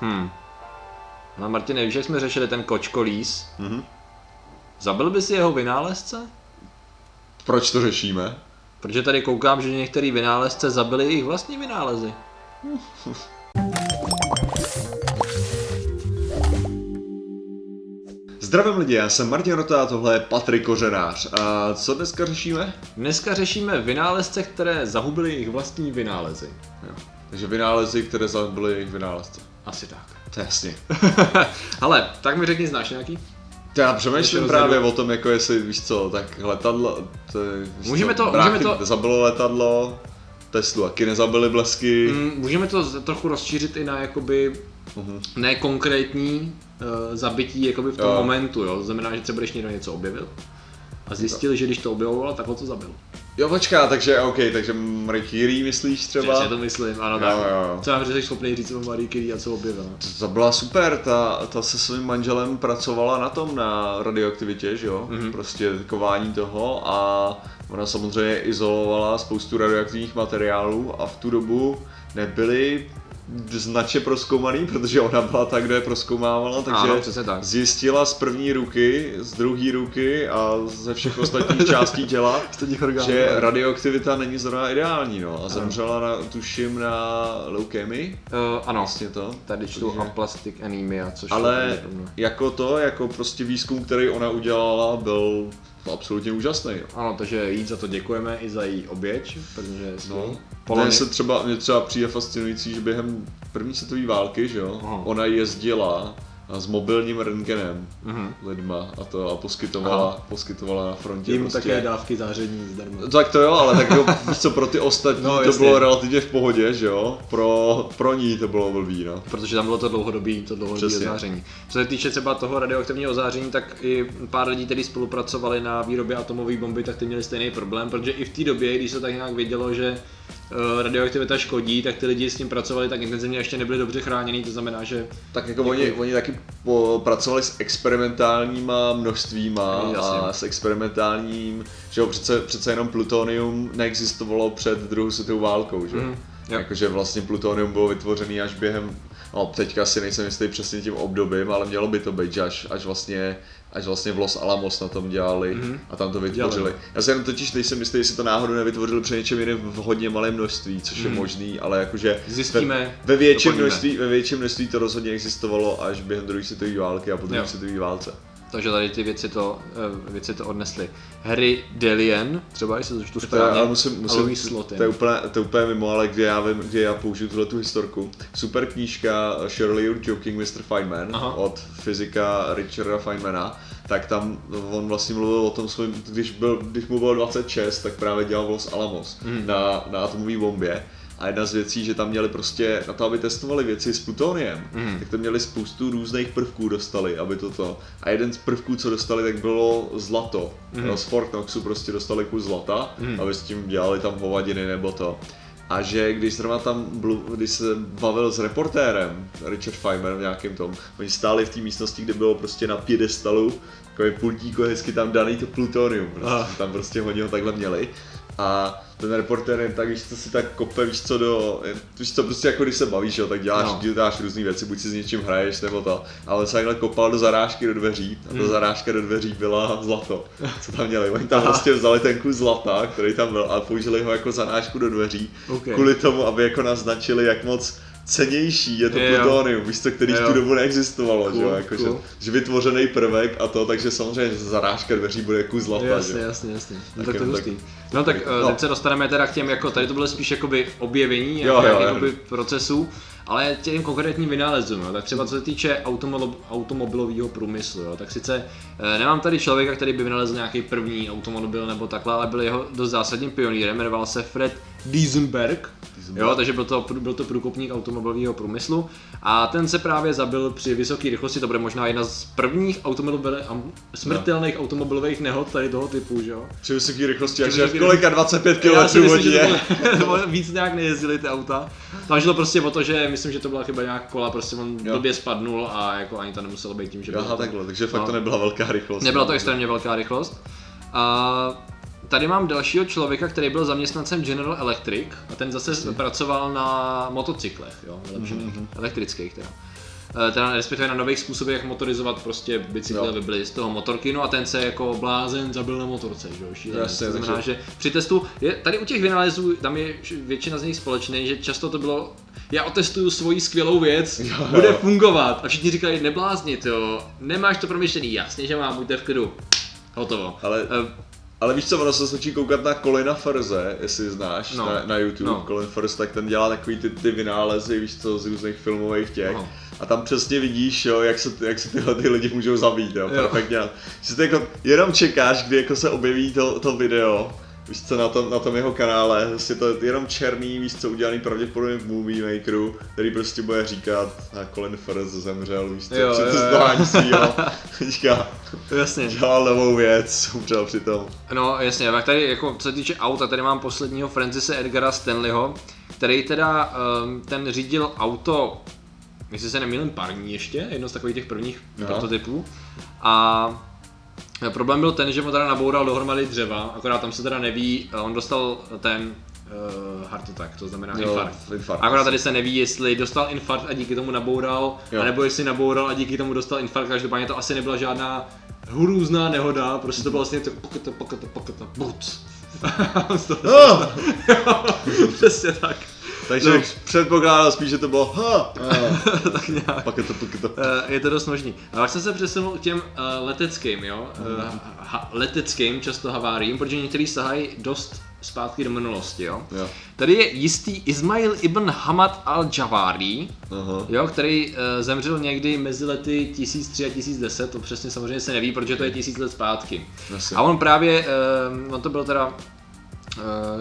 Hmm. No Martine, víš, jak jsme řešili ten kočkolíz? Mhm. Zabil by si jeho vynálezce? Proč to řešíme? Protože tady koukám, že některý vynálezce zabili jejich vlastní vynálezy. Zdravím lidi, já jsem Martin Rota a tohle je Patrik Kořenář. A co dneska řešíme? Dneska řešíme vynálezce, které zahubily jejich vlastní vynálezy. Jo. Takže vynálezy, které zabily jejich vynálezce. Asi tak. To je jasně. Hele, tak mi řekni, znáš nějaký? Já přemýšlím právě o tom, jako jestli, víš co, tak letadlo, to, Můžeme to- můžeme to- Zabilo letadlo, Teslu taky nezabili blesky. Mm, můžeme to trochu rozšířit i na jakoby Mhm. ne konkrétní uh, zabití jakoby v tom Jo. momentu, jo. To znamená, že třeba když někdo něco objevil a zjistil, že když to objevoval, tak ho to zabil. Jo, počká, takže OK, takže Marie Curie myslíš třeba? Přesně to myslím, ano tak. jo, jo. Co nám jsi schopný říct o Marie Curie a co objevila? To byla super, ta, ta se svým manželem pracovala na tom, na radioaktivitě, že jo? Mhm. Prostě kování toho a ona samozřejmě izolovala spoustu radioaktivních materiálů a v tu dobu nebyly značně proskoumaný, protože ona byla ta, kdo je proskoumávala, takže Ano, tak. zjistila z první ruky, z druhé ruky a ze všech ostatních částí těla, orgánů. že radioaktivita není zrovna ideální, no. A zemřela, na, tuším, na leukémii, Uh, ano, vlastně to. tady čtu Takže- aplastic anemia, což Ale podobné. jako to, jako prostě výzkum, který ona udělala, byl absolutně úžasný. No. Ano, takže jí za to děkujeme i za její oběť, protože No. no. Polony... se třeba, mě třeba přijde fascinující, že během první světové války, že jo, Aha. ona jezdila s mobilním rentgenem Mhm. lidma a to a poskytovala, poskytovala na frontě Jim prostě. také dávky záření zdarma. Tak to jo, ale tak jo, co, pro ty ostatní No, to jasně. bylo relativně v pohodě, že jo, pro, pro ní to bylo blbý, no. Protože tam bylo to dlouhodobý, to dlouhodobý Přesně. ozáření. Co se týče třeba toho radioaktivního ozáření, tak i pár lidí, kteří spolupracovali na výrobě atomové bomby, tak ty měli stejný problém, protože i v té době, když se tak nějak vědělo, že radioaktivita škodí, tak ty lidi s tím pracovali tak intenzivně, ještě nebyli dobře chráněni, to znamená, že Tak jako oni, oni taky po, pracovali s experimentálníma množstvíma a s experimentálním, že jo, přece, přece jenom plutonium neexistovalo před druhou světovou válkou, že. Mhm, jo. Jakože vlastně plutonium bylo vytvořený až během, no teďka si nejsem jistý přesně tím obdobím, ale mělo by to být, že až, až vlastně až vlastně v Los Alamos na tom dělali Mhm. a tam to vytvořili. Dělali. Já si jenom totiž nejsem jistý, jestli to náhodou nevytvořili při něčem jiném v hodně malém množství, což je Mhm. možný, ale jakože Zjistíme, ve, ve větším množství, ve větším množství to rozhodně existovalo až během druhé světové války a po druhé světové válce. Takže tady ty věci to, eh, věci to odnesly. Harry Delian, třeba jestli to čtu správně, ale musím, musím, Louis Slotin. to, je úplně, to je úplně mimo, ale kde já vím, kde já použiju tuhle tu historku. Super knížka Shirley You're Joking Mr. Feynman Aha. od fyzika Richarda Feynmana, tak tam on vlastně mluvil o tom svým, když, byl, když mu bylo 26, tak právě dělal Los Alamos Mhm. na, na atomové bombě. A jedna z věcí, že tam měli prostě, na to, aby testovali věci s plutoniem, Mhm. tak tam měli spoustu různých prvků dostali, aby toto. A jeden z prvků, co dostali, tak bylo zlato. Mhm. Z Fort Knoxu prostě dostali kus zlata, Mhm. aby s tím dělali tam hovadiny nebo to. A že když zrovna tam, blu- když se bavil s reportérem, Richard Feynman v nějakém tom, oni stáli v té místnosti, kde bylo prostě na piedestalu, takový pultíko hezky tam daný to plutonium, prostě, Aha. tam prostě oni ho takhle měli. A ten reportér jen tak, víš co, si tak kope, víš co, do, víš co, prostě jako když se bavíš, jo, tak děláš, No. děláš různé věci, buď si s něčím hraješ, nebo to. Ale on se takhle kopal do zarážky do dveří a ta Hmm. zarážka do dveří byla zlato, co tam měli. Oni tam prostě vzali ten kus zlata, který tam byl a použili ho jako zarážku do dveří, Ok. kvůli tomu, aby jako naznačili, jak moc cenější je to plutonium, víš co, který v tu dobu neexistovalo, že jo, Cool, jako, cool. že, že vytvořený prvek a to, takže samozřejmě že zarážka dveří bude kus zlata, že Jasně, jo. jasně, jasně. No, Tak tak to je tak- hustý. No tak no. no. teď se dostaneme teda k těm, jako tady to bylo spíš jakoby objevení Jo, jo, jakoby procesů, ale těm konkrétním vynálezům, jo. tak třeba co se týče automo- automobilového průmyslu, jo. tak sice eh, nemám tady člověka, který by vynalezl nějaký první automobil nebo takhle, ale byl jeho dost zásadním pionýrem, jmenoval se Fred Diesenberg, Jo, takže byl to, byl to průkopník automobilového průmyslu a ten se právě zabil při vysoké rychlosti, to bude možná jedna z prvních automobilové, am- smrtelných automobilových nehod tady toho typu, že jo. Při vysoké rychlosti, Při kolika 25 Já si km hodině. to víc nějak nejezdili ty auta. Tam šlo prostě o to, že myslím, že to byla chyba nějak kola, prostě on Jo. blbě spadnul a jako ani to nemuselo být tím, že Aha, to- takhle, takže fakt No. to nebyla velká rychlost. Nebyla to extrémně velká rychlost. A tady mám dalšího člověka, který byl zaměstnancem General Electric a ten zase pracoval na motocyklech, jo, Mhm, elektrických teda. Eh, Teda respektive na nových způsobech, jak motorizovat prostě bicykly, Jo. aby byly z toho motorky, no a ten se jako blázen zabil na motorce, že jo. Jasně, to znamená, takže- že při testu, je, tady u těch vynálezů, tam je většina z nich společný, že často to bylo, já otestuju svoji skvělou věc, Jo, jo. bude fungovat a všichni říkají, nebláznit jo, nemáš to promyšlený, jasně, že mám, buďte v klidu, hotovo. Ale, Eh, ale víš co, ono se stačí koukat na Colina Farze, jestli znáš, No. na, na YouTube. No. Colin Farze, tak ten dělá takový ty, ty vynálezy, víš co, z různých filmových těch. Aha. A tam přesně vidíš, jo, jak se, jak se tyhle ty lidi můžou zabít, jo, Jo. perfektně. Že ty jako jenom čekáš, kdy jako se objeví to, to video, víš co, na tom, na tom jeho kanále, prostě to je jenom černý, víš co, udělaný pravděpodobně v Movie Makeru, který prostě bude říkat, a Colin Farze zemřel, víš co, Jo, při jo. testování svýho, říká, jasně. dělal novou věc, umřel přitom. No jasně, tak tady jako co se týče auta, tady mám posledního Francise Edgara Stanleyho, který teda um, ten řídil auto, jestli se nemýlím, parní ještě, jedno z takových těch prvních Aha. prototypů. A problém byl ten, že mu teda naboural dohromady dřeva, akorát tam se teda neví, on dostal ten uh, heart attack, to znamená Jo, infarkt. infarkt. Akorát tady se neví, jestli dostal infarkt a díky tomu naboural, Jo. anebo jestli naboural a díky tomu dostal infarkt, každopádně to asi nebyla žádná hrůzná nehoda, prostě to bylo vlastně to pokata, pokata, pokata, buc. Přesně tak. Takže No. předpokládal spíš, že to bylo ha, tak nějak. pak je to, pak je to. Eh, je to dost možný. A pak jsem se přesunul k těm uh, leteckým, jo? Uh, ha, leteckým často haváriím, protože některý sahají dost zpátky do minulosti, jo? Jo. Tady je jistý Ismail ibn Hamad al-Javari, Aha. jo, který uh, zemřel někdy mezi lety 1003 a 1010, to přesně samozřejmě se neví, protože to je tisíc let zpátky. Jasně. A on právě, uh, on to byl teda uh,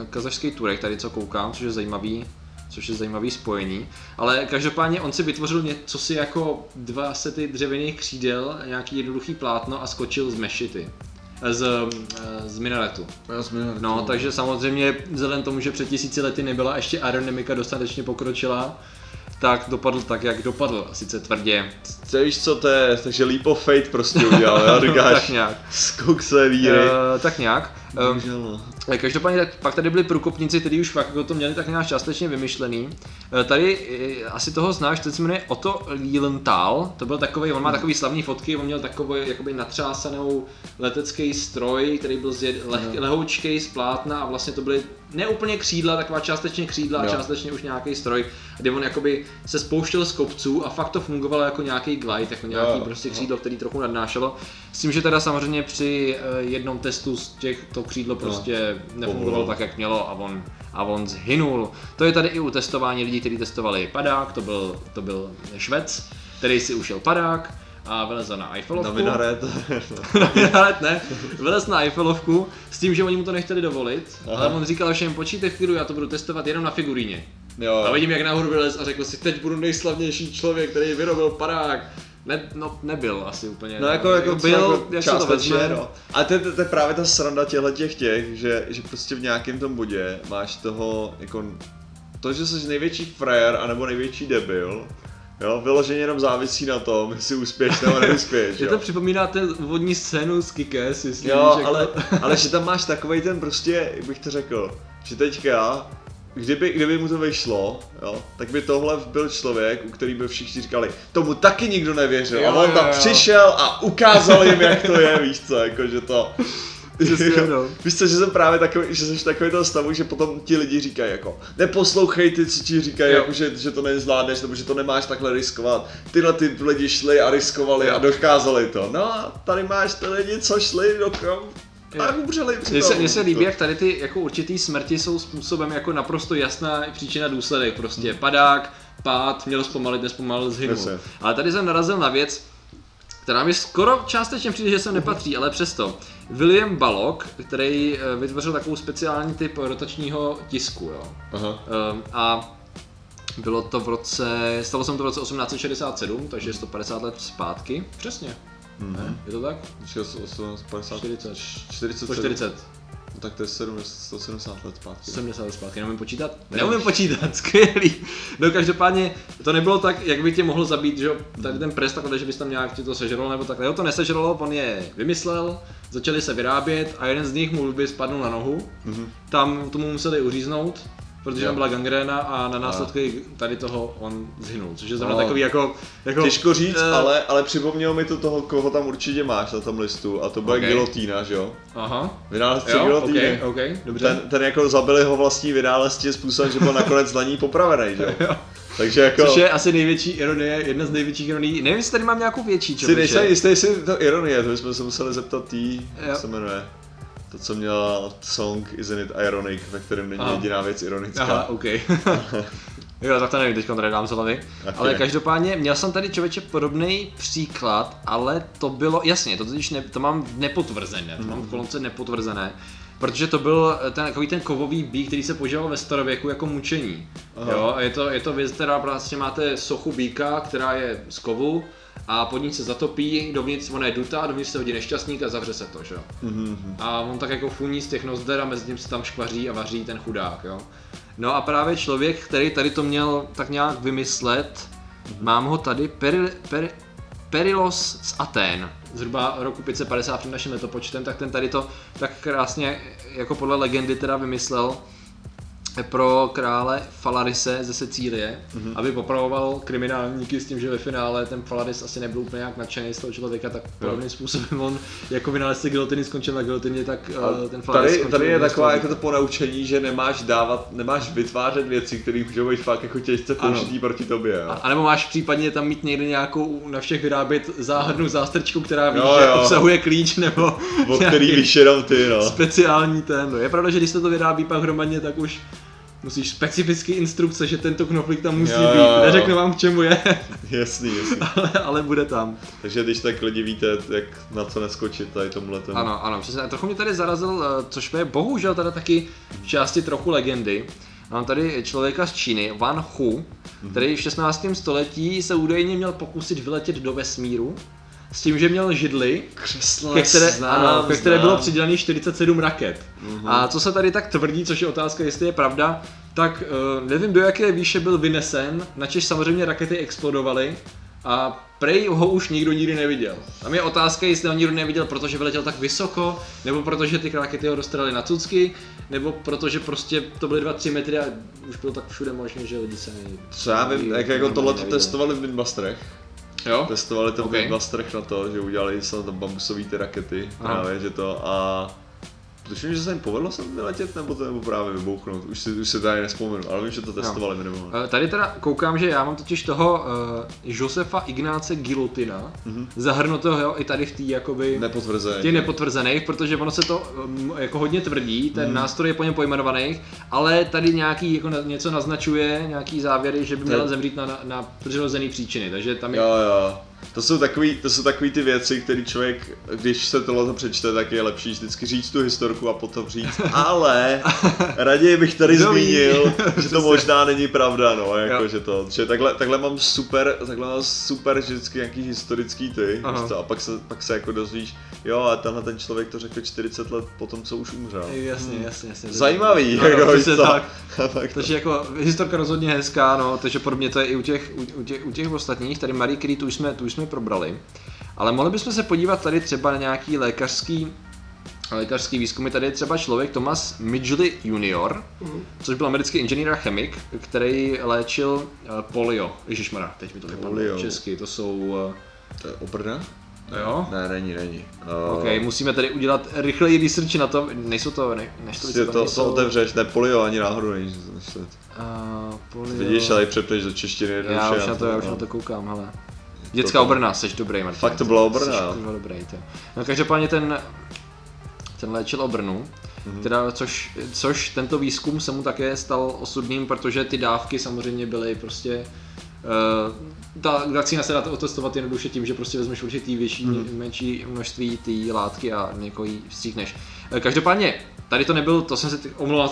kazašský turek, tady co koukám, což je zajímavý, což je zajímavý spojení. Ale každopádně on si vytvořil něco si jako dva sety dřevěných křídel, nějaký jednoduchý plátno a skočil z mešity. Eh, Z, eh, z minaretu. No, takže samozřejmě vzhledem tomu, že před tisíci lety nebyla ještě aerodynamika dostatečně pokročila, tak dopadl tak, jak dopadl. Sice tvrdě, To víš co to je, takže leap of fate prostě udělal, tak říkáš, nějak. skok své víry. Uh, tak nějak. Um, no. Každopádně tak, pak tady byli průkopníci, kteří už fakt jako to měli tak nějak částečně vymyšlený. Eh, Tady eh, asi toho znáš, to se jmenuje Otto Lilienthal, to byl takový, on má takový slavný fotky, on měl takový jakoby natřásanou letecký stroj, který byl z leh, lehoučkej z plátna a vlastně to byly neúplně křídla, taková částečně křídla a Jo. částečně už nějaký stroj, kde on jakoby se spouštěl z kopců a fakt to fungovalo jako nějaký glide, jako nějaký Jo. prostě křídlo, který trochu nadnášelo. S tím, že teda samozřejmě při eh, jednom testu z těch to křídlo prostě nefungovalo Povolilo. tak, jak mělo a on, a on zhynul. To je tady i u testování lidí, kteří testovali padák, to byl, to byl Švec, který si ušel padák a vylezl na Eiffelovku. Na minaret. Na minaret ne, vylez na Eiffelovku s tím, že oni mu to nechtěli dovolit, Aha. ale on říkal všem, počítej v klidu, já to budu testovat jenom na figuríně. jo, A vidím, jak nahoru vylez a řekl si, teď budu nejslavnější člověk, který vyrobil padák. Ne, no, nebyl asi úplně. No jako, jako byl, jako jak se to vezme. no. A to, je- to, to, je právě ta sranda těchto těch těch, že, že prostě v nějakém tom bodě máš toho, jako, to, že jsi největší frajer anebo největší debil, jo, vyloženě jenom závisí na tom, jestli uspěješ nebo neuspěješ, Že to připomíná ten úvodní scénu z Kikes, jestli Jo, ale, jako... ale že tam máš takovej ten prostě, jak bych to řekl, že teďka, kdyby, kdyby mu to vyšlo, jo, tak by tohle byl člověk, u který by všichni říkali, tomu taky nikdo nevěřil. Jo, a on jo, tam jo. přišel a ukázal jim, jak to je, víš co, jako že to... Přesně, no. Víš co, že jsem právě takový, že jsi takový toho stavu, že potom ti lidi říkají jako, neposlouchej ty, co ti říkají, Jo. jako, že, že to nezvládneš, nebo že to nemáš takhle riskovat. Tyhle ty lidi šli a riskovali Jo. a dokázali to. No a tady máš ty lidi, co šli do a umřeli Mně se, mně se líbí, jak tady ty jako určitý smrti jsou způsobem jako naprosto jasná příčina důsledek. Prostě padák, pád, měl zpomalit, nespomalil, zhynul. Jasně. Ale tady jsem narazil na věc, která mi skoro částečně přijde, že sem nepatří, ale přesto. William Ballock, který eh, vytvořil takovou speciální typ rotačního tisku, jo. Aha. Ehm, a bylo to v roce, stalo se to v roce 1867, takže 150 let zpátky. Přesně. Mhm. Ne? Je to tak? 50, 40. 40, 140. No, tak to je 70, 170 let zpátky. 70 let zpátky, neumím počítat? Neumím počítat, skvělý. No každopádně to nebylo tak, jak by tě mohl zabít, že jo, tady ten pres takhle, že bys tam nějak ti to sežralo nebo takhle. Jo, to nesežralo, on je vymyslel, začali se vyrábět a jeden z nich mu by spadnul na nohu. Mhm. Tam tomu museli uříznout, protože tam byla gangréna a na následky tady toho on zhynul, což je znamená No. takový jako, jako Těžko říct, eh, ale, ale připomnělo mi to toho, koho tam určitě máš na tom listu a to bude Ok. gilotína, že jo? Aha, Vynálezce jo, gilotíny. ok, ok, dobře. Ten, ten jako zabili ho vlastní vynález tím způsobem, že byl nakonec na ní popravený, že jo? Takže jako... Což je asi největší ironie, jedna z největších ironií. Nevím, jestli tady mám nějakou větší si člověče. nejsem jistý, jestli to ironie, to bychom se museli zeptat tý, jak se jmenuje. To, co měla song Isn't It Ironic, ve kterém není Aha. jediná věc ironická. Aha, OK. jo, tak to nevím, teď tady dám z hlavy. Taky Ale každopádně měl jsem tady člověče podobný příklad, ale to bylo, jasně, to totiž ne, to mám nepotvrzené, to mám v kolonce nepotvrzené. Protože to byl ten, takový ten kovový bík, který se používal ve starověku jako mučení. Aha. Jo, a je to, je to věc, která prostě máte sochu býka, která je z kovu a pod ní se zatopí, dovnitř ona je dutá, dovnitř se hodí nešťastník a zavře se to, že jo. Mhm. A on tak jako funí z těch nozder a mezi tím se tam škvaří a vaří ten chudák, jo. No a právě člověk, který tady to měl tak nějak vymyslet, mám ho tady, Peril, per, Perilos z Aten, zhruba roku 550 před naším letopočtem, tak ten tady to tak krásně, jako podle legendy teda vymyslel pro krále Falarise ze Sicílie, mm-hmm. aby popravoval kriminálníky s tím, že ve finále ten Falaris asi nebyl úplně jak nadšený z toho člověka, tak podobným způsobem on jako vynálezce gilotiny skončil na gilotině, tak uh, ten Falaris Tady, tady je taková jako to ponaučení, že nemáš dávat, nemáš vytvářet věci, které můžou být fakt jako těžce použitý proti tobě. Jo. A, a nebo máš případně tam mít někde nějakou na všech vyrábět záhadnou zástrčku, která ví, Jo, že jo. obsahuje klíč nebo o který víš jenom ty, no. speciální ten. No. Je pravda, že když se to vyrábí pak hromadně, tak už musíš specificky instrukce, že tento knoflík tam musí Jo, být. jo. Neřeknu vám k čemu je, Jasný, jasný. ale, ale bude tam. Takže když tak lidi víte, jak na co neskočit tady tomhle tomu. Ano, ano, přesně. A Trochu mě tady zarazil, eh, což je bohužel teda taky v části trochu legendy. Mám tady člověka z Číny, Wan Hu, který v 16. století se údajně měl pokusit vyletět do vesmíru s tím, že měl židli, ke které, znám, ano, ke které znám. bylo přidělaných 47 raket. A co se tady tak tvrdí, což je otázka, jestli je pravda, tak uh, nevím do jaké výše byl vynesen, načež samozřejmě rakety explodovaly a prej ho už nikdo nikdy neviděl. Tam je otázka, jestli ho nikdo neviděl, protože vyletěl tak vysoko, nebo protože ty rakety ho dostaly na cucky, nebo protože prostě to byly 2-3 metry a už bylo tak všude možné, že lidi se. Co já vím, jak jako tohle to testovali v Windbusterech. Jo? Testovali to Ok. v Windbusterech na to, že udělali se tam bambusové ty rakety, Aha. právě, že to a Tuším, že se jim povedlo sem vyletět, nebo to nebo právě vybouchnout, už si, už si tady nespomenu, ale vím, že to testovali minimálně. Eh, Tady teda koukám, že já mám totiž toho uh, Josefa Ignáce Gilotina, Mhm. zahrnutého i tady v té jakoby Nepotvrzený. těch nepotvrzených, protože ono se to um, jako hodně tvrdí, ten Mhm. nástroj je po něm pojmenovaný, ale tady nějaký jako na, něco naznačuje, nějaký závěry, že by měl zemřít na, na, na přirozený příčiny, takže tam je... Jo, jo. To jsou takový, to jsou takový ty věci, které člověk, když se tohle přečte, tak je lepší vždycky říct tu historku a potom říct, ale raději bych tady Kdo ví? zmínil, že to možná není pravda, no, Jo. jako, že to, že takhle, takhle mám super, takhle mám super vždycky nějaký historický ty, Aha. a pak se, pak se jako dozvíš, jo, a tenhle ten člověk to řekl 40 let po tom, co už umřel. Jasně, jasně, jasně. Zajímavý, Ano, jako, přesně co. tak. Tak to. Takže jako historka rozhodně hezká, no, takže podobně to je i u těch, u, u těch, u těch ostatních, tady Marie Curie tu už jsme, tu už jsme probrali. Ale mohli bychom se podívat tady třeba na nějaký lékařský lékařský výzkumy. Tady je třeba člověk Thomas Midgley junior, což byl americký inženýr a chemik, který léčil uh, polio. Ježišmarja, teď mi to vypadlo česky, to jsou... Uh, To je obrna? jo? Ne, není, není. OK, Uh, musíme tady udělat rychlej research na to, nejsou to, ne, než to, Prostě to, to otevřeš, ne polio ani náhodou není. Uh, polio... Vidíš, ale přepneš do češtiny Já už na to, já už no. na to koukám, hele. Dětská obrna, seš dobrý, Martin. Fakt to byla obrna, Seš jo. kurva dobrý, to. No každopádně ten, ten léčil obrnu, Mhm. teda, což, což tento výzkum se mu také stal osudným, protože ty dávky samozřejmě byly prostě Uh, ta vakcína se dá to otestovat jednoduše tím, že prostě vezmeš určitý větší, Mhm. menší množství té látky a někoho jí vstříkneš. Eh, Každopádně, tady to nebyl, to jsem se,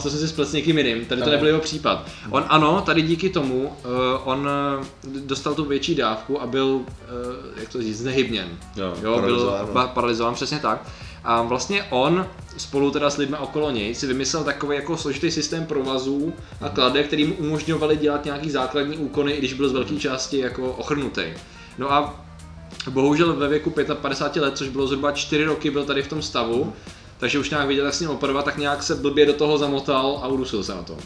to jsem si splet s někým jiným, tady to nebyl jeho případ. On ano, tady díky tomu, uh, on eh, dostal tu větší dávku a byl, uh, jak to říct, znehybněn. Jo, Jo, byl paralizován, ba- paralizován, přesně tak. A vlastně on spolu teda s lidmi okolo něj si vymyslel takový jako složitý systém provazů a kladek, který mu umožňovali dělat nějaký základní úkony, i když byl z velké části jako ochrnutý. No a bohužel ve věku 55 let, což bylo zhruba 4 roky, byl tady v tom stavu, takže už nějak viděl, jak s ním operovat, tak nějak se blbě do toho zamotal a udusil se na to.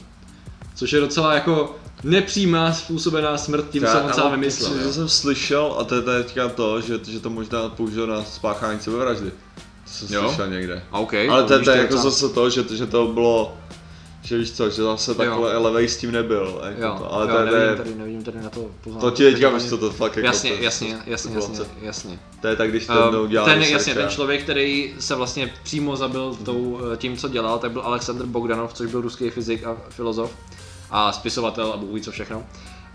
Což je docela jako nepřímá způsobená smrt, tím Já- jsem on sám vymyslel. To jo. jsem slyšel a to je teďka to, že, že to možná použil na spáchání sebevraždy. To jsem Jo? slyšel někde. A OK, Ale to, je jako zase to, že, že to bylo, že víš co, že zase takhle levej s tím nebyl. Jako Jo, to, ale jo, to, to, nevidím, je, tady, nevidím tady na to poznámku. to ti teďka víš co, to fakt jako Jasně, to, jasně, to- jasně, to, jasně, to, jasně. to je tak, když to Um, jednou dělá ten, research jasně, ten člověk, který se vlastně přímo zabil tou, eh, tím, co dělal, tak byl Aleksandr Bogdanov, což byl ruský fyzik a filozof a spisovatel a bůh co všechno.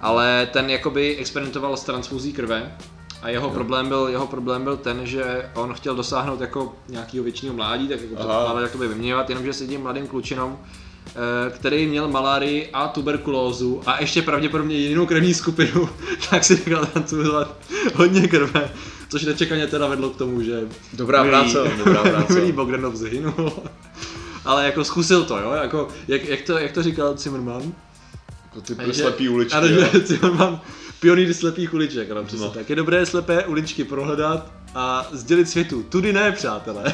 Ale ten jakoby experimentoval s transfuzí krve a jeho problém, byl, jeho problém byl ten, že on chtěl dosáhnout jako nějakého většího mládí, tak jako Aha. ale jakoby vyměňovat, jenomže s jedním mladým klučinom, který měl malárii a tuberkulózu a ještě pravděpodobně jinou krevní skupinu, tak si nechal transfuzovat hodně krve, což nečekaně teda vedlo k tomu, že Dobrá milý- práce, dobrá práce. milý Bogdanov zhynul. Ale jako zkusil to, jo, jako, jak, jak, to, jak to říkal Zimmerman? Jako ty Že- slepý uličky. Ano, Zimmerman, pionýr slepých uliček, ano, přesně No. tak. Je dobré slepé uličky prohledat a sdělit světu. Tudy ne, přátelé.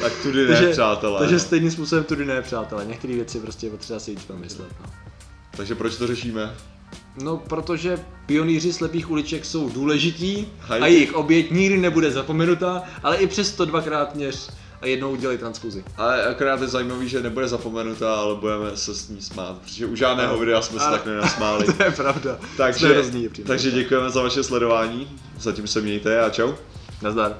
Tak tudy ne, přátelé. takže stejným způsobem tudy ne, přátelé. Některé věci prostě je potřeba si jít pomyslet. No. Takže proč to řešíme? no, protože pionýři slepých uliček jsou důležití a Hej. jejich oběť nikdy nebude zapomenutá, ale i přesto dvakrát měř a jednou udělej transfuzi. Ale akorát je zajímavý, že nebude zapomenutá, ale budeme se s ní smát, protože u žádného videa jsme se tak nenasmáli. To je pravda. Takže, hrozný takže děkujeme za vaše sledování, zatím se mějte a čau. Nazdar.